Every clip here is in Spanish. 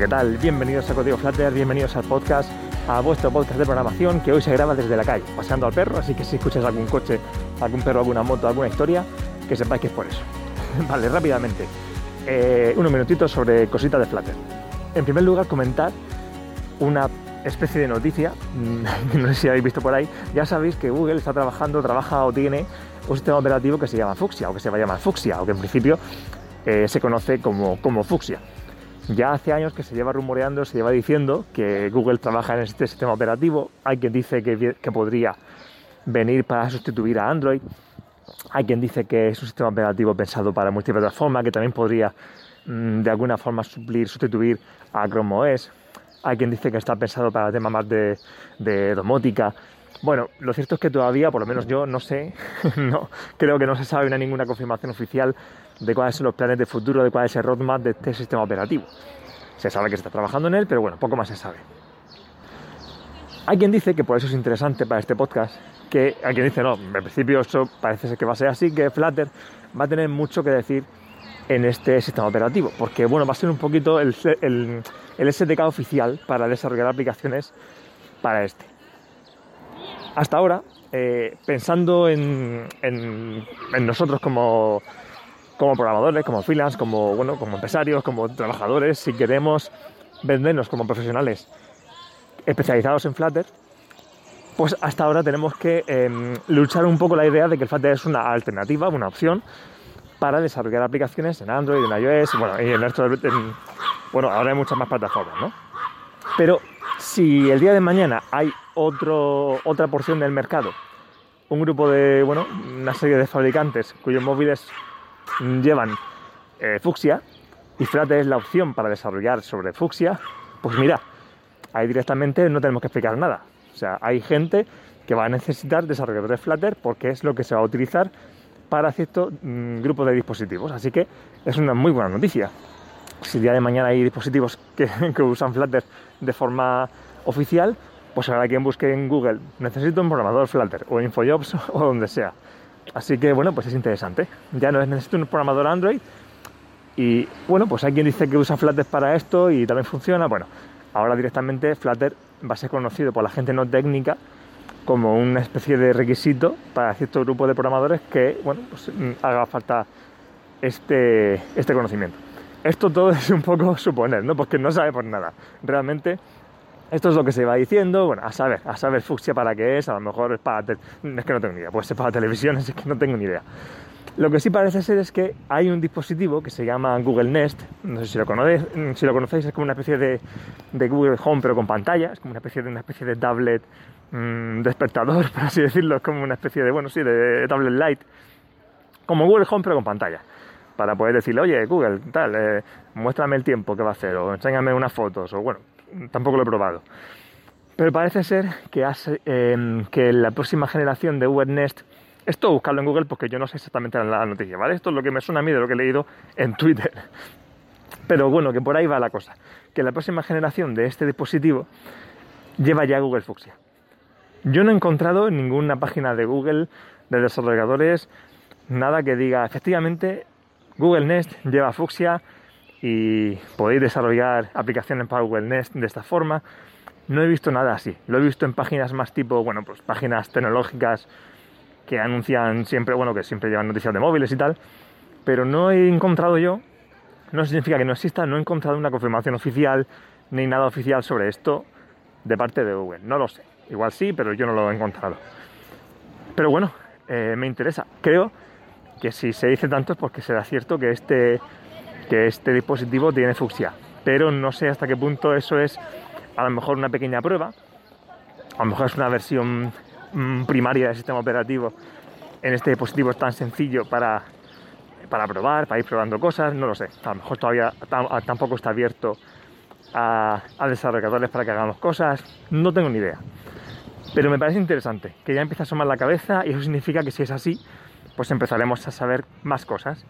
¿qué tal? Bienvenidos a Código Flutter, bienvenidos al podcast, a vuestro podcast de programación que hoy se graba desde la calle, paseando al perro, así que si escuchas algún coche, algún perro, alguna moto, alguna historia, que sepáis que es por eso. vale, rápidamente, eh, unos minutitos sobre cositas de Flutter. En primer lugar, comentar una especie de noticia, mm, no sé si habéis visto por ahí, ya sabéis que Google está trabajando, trabaja o tiene un sistema operativo que se llama Fuchsia, o que se va a llamar Fuchsia, o que en principio eh, se conoce como, como Fuchsia. Ya hace años que se lleva rumoreando, se lleva diciendo que Google trabaja en este sistema operativo. Hay quien dice que, podría venir para sustituir a Android. Hay quien dice que es un sistema operativo pensado para multiplataforma, que también podría mm, de alguna forma suplir, sustituir a Chrome OS. Hay quien dice que está pensado para temas más de, de domótica. Bueno, lo cierto es que todavía, por lo menos yo no sé, no, creo que no se sabe, hay ninguna confirmación oficial de cuáles son los planes de futuro, de cuál es el roadmap de este sistema operativo. Se sabe que se está trabajando en él, pero bueno, poco más se sabe. Hay quien dice que por eso es interesante para este podcast, que hay quien dice, no, en principio eso parece ser que va a ser así, que Flutter va a tener mucho que decir en este sistema operativo, porque bueno, va a ser un poquito el, el SDK oficial para desarrollar aplicaciones para este. Hasta ahora, eh, pensando en, nosotros como, programadores, como freelance, como, bueno, como empresarios, como trabajadores, si queremos vendernos como profesionales especializados en Flutter, pues hasta ahora tenemos que em, luchar un poco la idea de que el Flutter es una alternativa, una opción para desarrollar aplicaciones en Android, en iOS, bueno, y en bueno, ahora hay muchas más plataformas, ¿no? Pero si el día de mañana hay otro, otra porción del mercado, un grupo de, bueno, una serie de fabricantes cuyos móviles llevan eh, fucsia y Flutter es la opción para desarrollar sobre fucsia, pues mira, ahí directamente no tenemos que explicar nada. O sea, hay gente que va a necesitar desarrolladores Flutter porque es lo que se va a utilizar para cierto mm, grupo de dispositivos. Así que es una muy buena noticia. Si el día de mañana hay dispositivos que, que usan Flutter de forma oficial, pues habrá quien busque en Google, necesito un programador Flutter o Infojobs o donde sea. Así que bueno, pues es interesante. Ya no es necesito un programador Android y bueno, pues hay quien dice que usa Flutter para esto y también funciona. Bueno, ahora directamente Flutter va a ser conocido por la gente no técnica como una especie de requisito para cierto grupo de programadores que, bueno, pues mm, haga falta este, este conocimiento. Esto todo es un poco suponer, ¿no? Porque no sabemos nada. Realmente esto es lo que se va diciendo, bueno, a saber, a saber fucsia para qué es, a lo mejor es para... Es que no tengo ni idea, puede ser para televisión, es que no tengo ni idea. Lo que sí parece ser es que hay un dispositivo que se llama Google Nest, no sé si lo conocéis, si lo conocéis es como una especie de, Google Home pero con pantalla, es como una especie de, una especie de tablet mm, despertador, por así decirlo, es como una especie de, bueno, sí, de tablet light, como Google Home pero con pantalla para poder decirle, oye, Google, tal, eh, muéstrame el tiempo que va a hacer, o enséñame unas fotos, o bueno, tampoco lo he probado. Pero parece ser que, hace, em, que la próxima generación de Google Nest, esto buscarlo en Google porque yo no sé exactamente la noticia, ¿vale? Esto es lo que me suena a mí de lo que he leído en Twitter. Pero bueno, que por ahí va la cosa. Que la próxima generación de este dispositivo lleva ya Google Fuchsia. Yo no he encontrado en ninguna página de Google, de desarrolladores, nada que diga, efectivamente, Google Nest lleva Fuchsia y podéis desarrollar aplicaciones para Google Nest de esta forma. No he visto nada así. Lo he visto en páginas más tipo, bueno, pues páginas tecnológicas que anuncian siempre, bueno, que siempre llevan noticias de móviles y tal, pero no he encontrado yo, no significa que no exista, no he encontrado una confirmación oficial ni nada oficial sobre esto de parte de Google. No lo sé. Igual sí, pero yo no lo he encontrado. Pero bueno, eh, me interesa. Creo que si se dice tanto es porque será cierto que este que este dispositivo tiene fucsia. Pero no sé hasta qué punto eso es a lo mejor una pequeña prueba, a lo mejor es una versión mm, primaria del sistema operativo en este dispositivo es tan sencillo para, para probar, para ir probando cosas, no lo sé. A lo mejor todavía tampoco está abierto a, a, desarrolladores para que hagamos cosas, no tengo ni idea. Pero me parece interesante, que ya empieza a asomar la cabeza y eso significa que si es así, pues empezaremos a saber más cosas.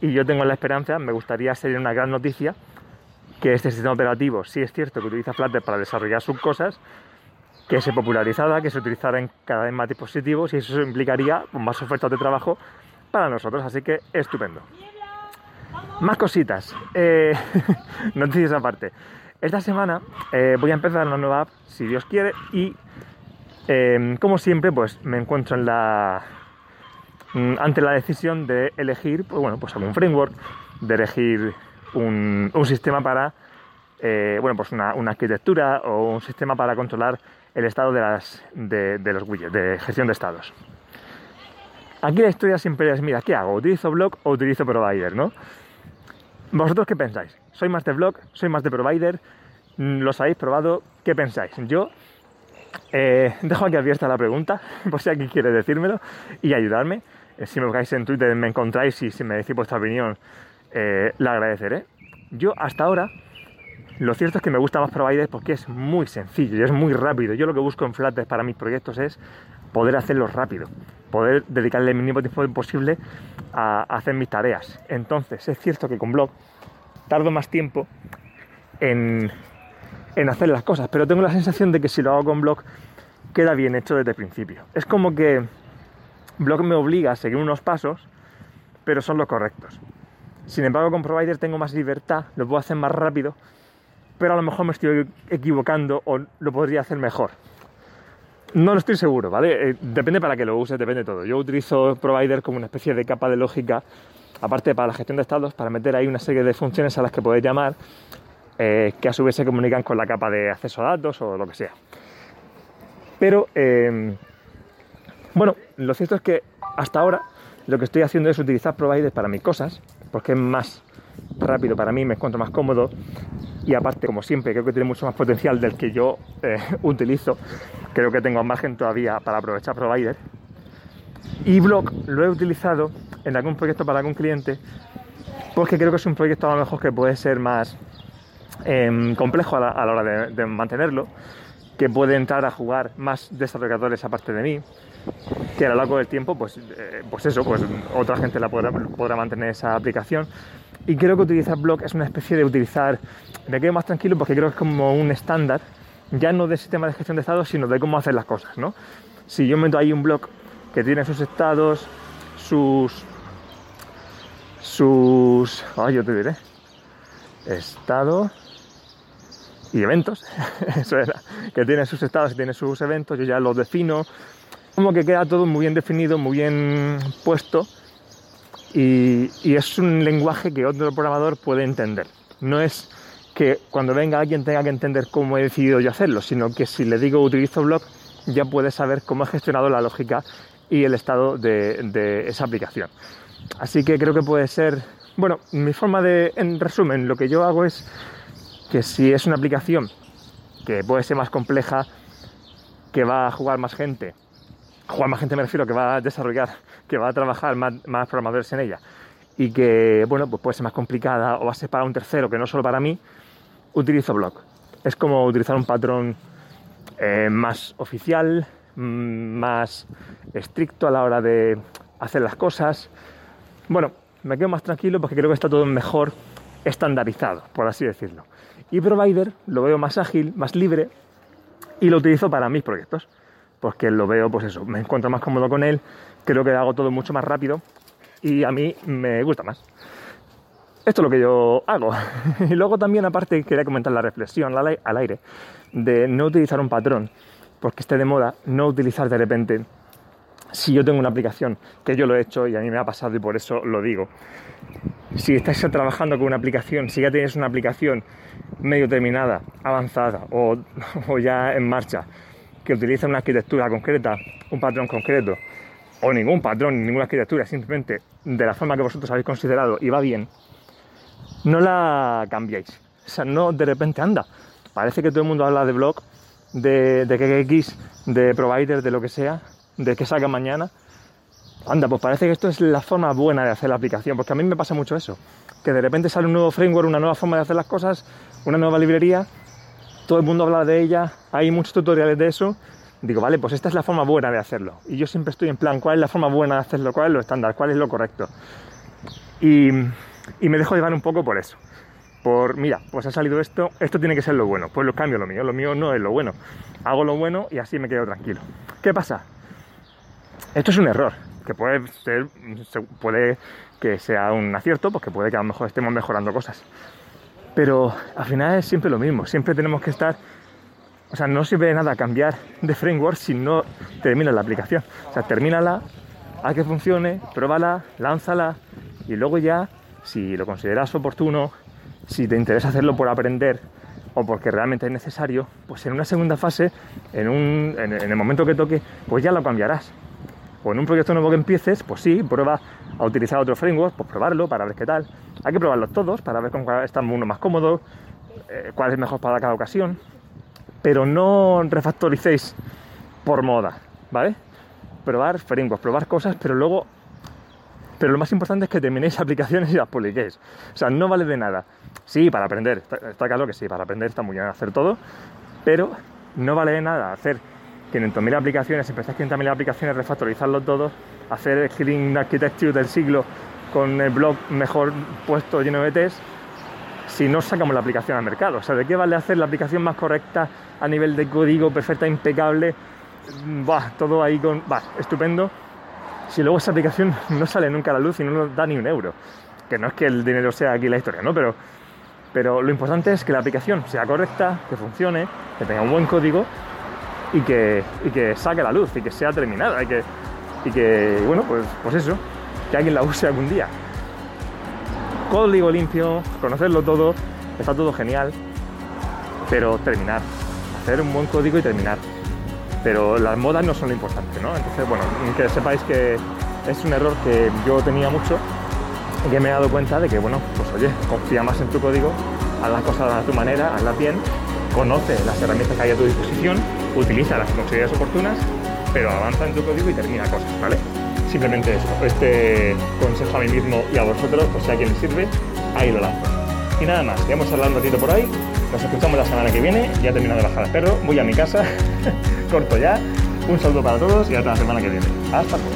Y yo tengo la esperanza, me gustaría ser una gran noticia, que este sistema operativo sí es cierto que utiliza Flutter para desarrollar sus cosas, que se popularizara, que se utilizara en cada vez más dispositivos y eso implicaría más ofertas de trabajo para nosotros, así que estupendo. Más cositas. Eh, noticias aparte. Esta semana eh, voy a empezar una nueva app, si Dios quiere, y eh, como siempre, pues me encuentro en la ante la decisión de elegir, pues bueno, pues algún framework, de elegir un, sistema para, eh, bueno, pues una, arquitectura o un sistema para controlar el estado de, los widgets, de gestión de estados. Aquí la historia siempre es, mira, ¿qué hago? ¿Utilizo blog o utilizo provider, no? ¿Vosotros qué pensáis? ¿Soy más de blog? ¿Soy más de provider? ¿Los habéis probado? ¿Qué pensáis? Yo eh, dejo aquí abierta la pregunta, por si alguien quiere decírmelo y ayudarme. Eh, si me buscáis en Twitter, me encontráis y si me decís vuestra opinión, eh, la agradeceré. Yo hasta ahora, lo cierto es que me gusta más Provider porque es muy sencillo y es muy rápido. Yo lo que busco en Flatter para mis proyectos es poder hacerlo rápido, poder dedicarle el mínimo tiempo posible a, a hacer mis tareas. Entonces, es cierto que con Blog tardo más tiempo en, en hacer las cosas, pero tengo la sensación de que si lo hago con blog queda bien hecho desde el principio. Es como que blog me obliga a seguir unos pasos, pero son los correctos. Sin embargo, con provider tengo más libertad, lo puedo hacer más rápido, pero a lo mejor me estoy equivocando o lo podría hacer mejor. No lo estoy seguro, ¿vale? Eh, depende para qué lo uses, depende de todo. Yo utilizo provider como una especie de capa de lógica, aparte para la gestión de estados, para meter ahí una serie de funciones a las que podéis llamar eh, que a su vez se comunican con la capa de acceso a datos o lo que sea. Pero, eh, bueno, lo cierto es que hasta ahora lo que estoy haciendo es utilizar providers para mis cosas, porque es más rápido para mí, me encuentro más cómodo y aparte, como siempre, creo que tiene mucho más potencial del que yo eh, utilizo. Creo que tengo margen todavía para aprovechar provider. Y Block lo he utilizado en algún proyecto para algún cliente, porque creo que es un proyecto a lo mejor que puede ser más eh, complejo a la, hora de, mantenerlo, que puede entrar a jugar más desarrolladores aparte de mí, que a lo largo del tiempo, pues, eh, pues eso, pues otra gente la podrá, podrá, mantener esa aplicación. Y creo que utilizar Block es una especie de utilizar, me quedo más tranquilo porque creo que es como un estándar, ya no de sistema de gestión de estados, sino de cómo hacer las cosas, ¿no? Si yo meto ahí un blog que tiene sus estados, sus... sus... yo te diré. Estado y eventos, eso era, que tiene sus estados y tiene sus eventos, yo ya los defino, como que queda todo muy bien definido, muy bien puesto y, es un lenguaje que otro programador puede entender. No es que cuando venga alguien tenga que entender cómo he decidido yo hacerlo, sino que si le digo utilizo blog, ya puede saber cómo he gestionado la lógica y el estado de esa aplicación. Así que creo que puede ser, bueno, mi forma de, en resumen, lo que yo hago es que si es una aplicación que puede ser más compleja, que va a jugar más gente, jugar más gente me refiero que va a desarrollar, que va a trabajar más, más programadores en ella y que, bueno, pues puede ser más complicada o va a ser para un tercero que no solo para mí, utilizo Block. Es como utilizar un patrón eh, más oficial, más estricto a la hora de hacer las cosas. Bueno, me quedo más tranquilo porque creo que está todo mejor estandarizado, por así decirlo. Y Provider lo veo más ágil, más libre y lo utilizo para mis proyectos. Porque lo veo, pues eso, me encuentro más cómodo con él, creo que hago todo mucho más rápido y a mí me gusta más. Esto es lo que yo hago. y luego también, aparte, quería comentar la reflexión al aire de no utilizar un patrón porque esté de moda, no utilizar de repente si yo tengo una aplicación, que yo lo he hecho y a mí me ha pasado y por eso lo digo, si estáis trabajando con una aplicación, si ya tienes una aplicación medio terminada, avanzada o, o ya en marcha, que utiliza una arquitectura concreta, un patrón concreto, o ningún patrón, ninguna arquitectura, simplemente de la forma que vosotros habéis considerado y va bien, no la cambiáis. O sea, no de repente anda. Parece que todo el mundo habla de blog, de, de KX, de provider, de lo que sea, de que salga mañana. Anda, pues parece que esto es la forma buena de hacer la aplicación, porque a mí me pasa mucho eso, que de repente sale un nuevo framework, una nueva forma de hacer las cosas, una nueva librería, todo el mundo habla de ella, hay muchos tutoriales de eso, digo, vale, pues esta es la forma buena de hacerlo. Y yo siempre estoy en plan, ¿cuál es la forma buena de hacerlo? ¿Cuál es lo estándar? ¿Cuál es lo correcto? Y, y me dejo llevar un poco por eso. Por, mira, pues ha salido esto, esto tiene que ser lo bueno, pues lo cambio lo mío, lo mío no es lo bueno. Hago lo bueno y así me quedo tranquilo. ¿Qué pasa? Esto es un error, que puede ser, puede que sea un acierto, porque puede que a lo mejor estemos mejorando cosas. Pero al final es siempre lo mismo, siempre tenemos que estar, o sea, no sirve de nada cambiar de framework si no termina la aplicación. O sea, termínala, haz que funcione, pruébala, lánzala y luego ya, si lo consideras oportuno, si te interesa hacerlo por aprender o porque realmente es necesario, pues en una segunda fase, en, un, en, el momento que toque, pues ya lo cambiarás. O en un proyecto nuevo que empieces, pues sí, prueba a utilizar otro framework, pues probarlo para ver qué tal. Hay que probarlos todos para ver con cuál está uno más cómodo, eh, cuál es mejor para cada ocasión. Pero no refactoricéis por moda, ¿vale? Probar frameworks, probar cosas, pero luego pero lo más importante es que terminéis aplicaciones y las publiquéis. O sea, no vale de nada. Sí, para aprender, está, claro que sí, para aprender está muy bien hacer todo, pero no vale de nada hacer 500.000 aplicaciones, empezar 500.000 aplicaciones, refactorizarlo todo, hacer el Clean Architecture del siglo con el blog mejor puesto lleno de test, si no sacamos la aplicación al mercado. O sea, ¿de qué vale hacer la aplicación más correcta a nivel de código, perfecta, impecable? Va, todo ahí con. Va, estupendo si luego esa aplicación no sale nunca a la luz y no nos da ni un euro. Que no es que el dinero sea aquí la historia, ¿no? Pero, pero lo importante es que la aplicación sea correcta, que funcione, que tenga un buen código y que, y que saque la luz y que sea terminada y que, y que bueno, pues, pues eso, que alguien la use algún día. Código limpio, conocerlo todo, está todo genial, pero terminar, hacer un buen código y terminar pero las modas no son lo importante, ¿no? Entonces, bueno, que sepáis que es un error que yo tenía mucho y que me he dado cuenta de que, bueno, pues oye, confía más en tu código, haz las cosas a tu manera, hazlas bien, conoce las herramientas que hay a tu disposición, utiliza las que consideres oportunas, pero avanza en tu código y termina cosas, ¿vale? Simplemente eso, este consejo a mí mismo y a vosotros, pues si a quien les sirve, ahí lo lanzo. Y nada más, ya hemos hablado un ratito por ahí, nos escuchamos la semana que viene, ya he terminado de bajar al perro, voy a mi casa, corto ya, un saludo para todos y hasta la semana que viene. Hasta luego.